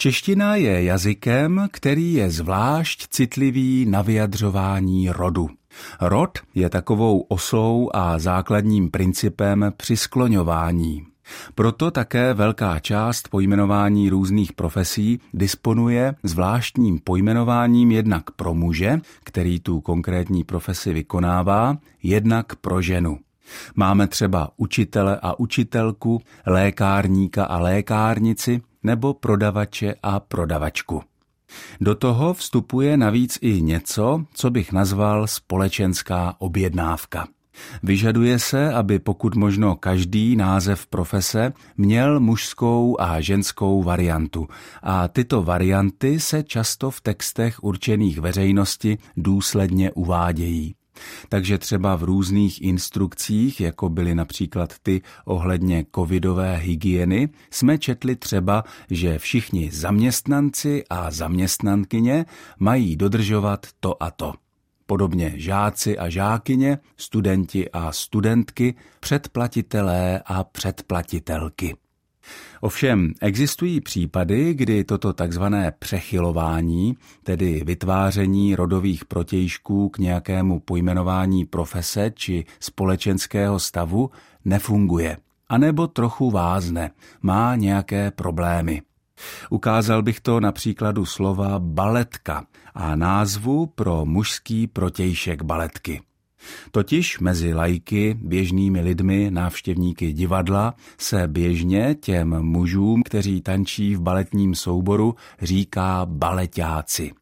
Čeština je jazykem, který je zvlášť citlivý na vyjadřování rodu. Rod je takovou osou a základním principem při skloňování. Proto také velká část pojmenování různých profesí disponuje zvláštním pojmenováním jednak pro muže, který tu konkrétní profesi vykonává, jednak pro ženu. Máme třeba učitele a učitelku, lékárníka a lékárnici nebo prodavače a prodavačku. Do toho vstupuje navíc i něco, co bych nazval společenská objednávka. Vyžaduje se, aby pokud možno každý název profese měl mužskou a ženskou variantu a tyto varianty se často v textech určených veřejnosti důsledně uvádějí. Takže třeba v různých instrukcích, jako byly například ty ohledně covidové hygieny, jsme četli třeba, že všichni zaměstnanci a zaměstnankyně mají dodržovat to a to. Podobně žáci a žákyně, studenti a studentky, předplatitelé a předplatitelky. Ovšem existují případy, kdy toto takzvané přechylování, tedy vytváření rodových protějšků k nějakému pojmenování profese či společenského stavu, nefunguje. A nebo trochu vázne, má nějaké problémy. Ukázal bych to na příkladu slova baletka a názvu pro mužský protějšek baletky. Totiž mezi lajky, běžnými lidmi, návštěvníky divadla, se běžně těm mužům, kteří tančí v baletním souboru, říká baletáci.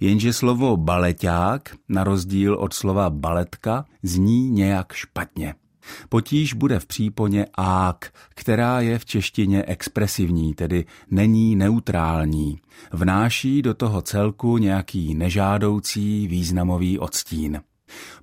Jenže slovo baleták, na rozdíl od slova baletka, zní nějak špatně. Potíž bude v příponě ák, která je v češtině expresivní, tedy není neutrální. Vnáší do toho celku nějaký nežádoucí významový odstín.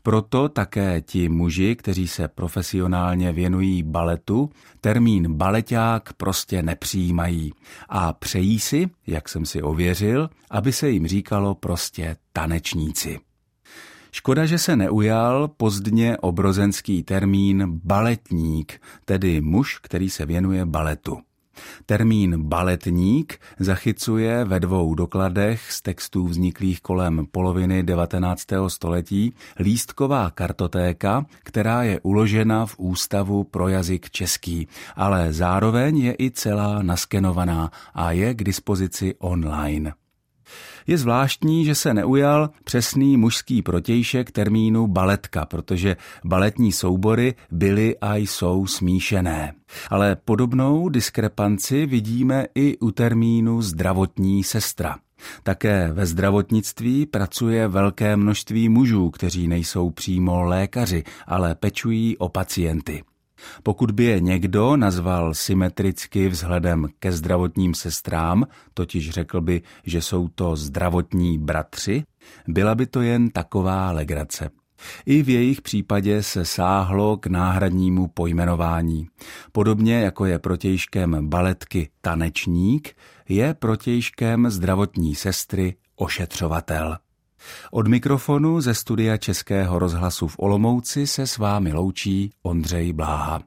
Proto také ti muži, kteří se profesionálně věnují baletu, termín baleták prostě nepřijímají a přejí si, jak jsem si ověřil, aby se jim říkalo prostě tanečníci. Škoda, že se neujal pozdně obrozenský termín baletník, tedy muž, který se věnuje baletu. Termín baletník zachycuje ve dvou dokladech z textů vzniklých kolem poloviny 19. století lístková kartotéka, která je uložena v Ústavu pro jazyk český, ale zároveň je i celá naskenovaná a je k dispozici online. Je zvláštní, že se neujal přesný mužský protějšek termínu baletka, protože baletní soubory byly a jsou smíšené. Ale podobnou diskrepanci vidíme i u termínu zdravotní sestra. Také ve zdravotnictví pracuje velké množství mužů, kteří nejsou přímo lékaři, ale pečují o pacienty. Pokud by je někdo nazval symetricky vzhledem ke zdravotním sestrám, totiž řekl by, že jsou to zdravotní bratři, byla by to jen taková legrace. I v jejich případě se sáhlo k náhradnímu pojmenování. Podobně jako je protějškem baletky tanečník, je protějškem zdravotní sestry ošetřovatel. Od mikrofonu ze studia Českého rozhlasu v Olomouci se s vámi loučí Ondřej Bláha.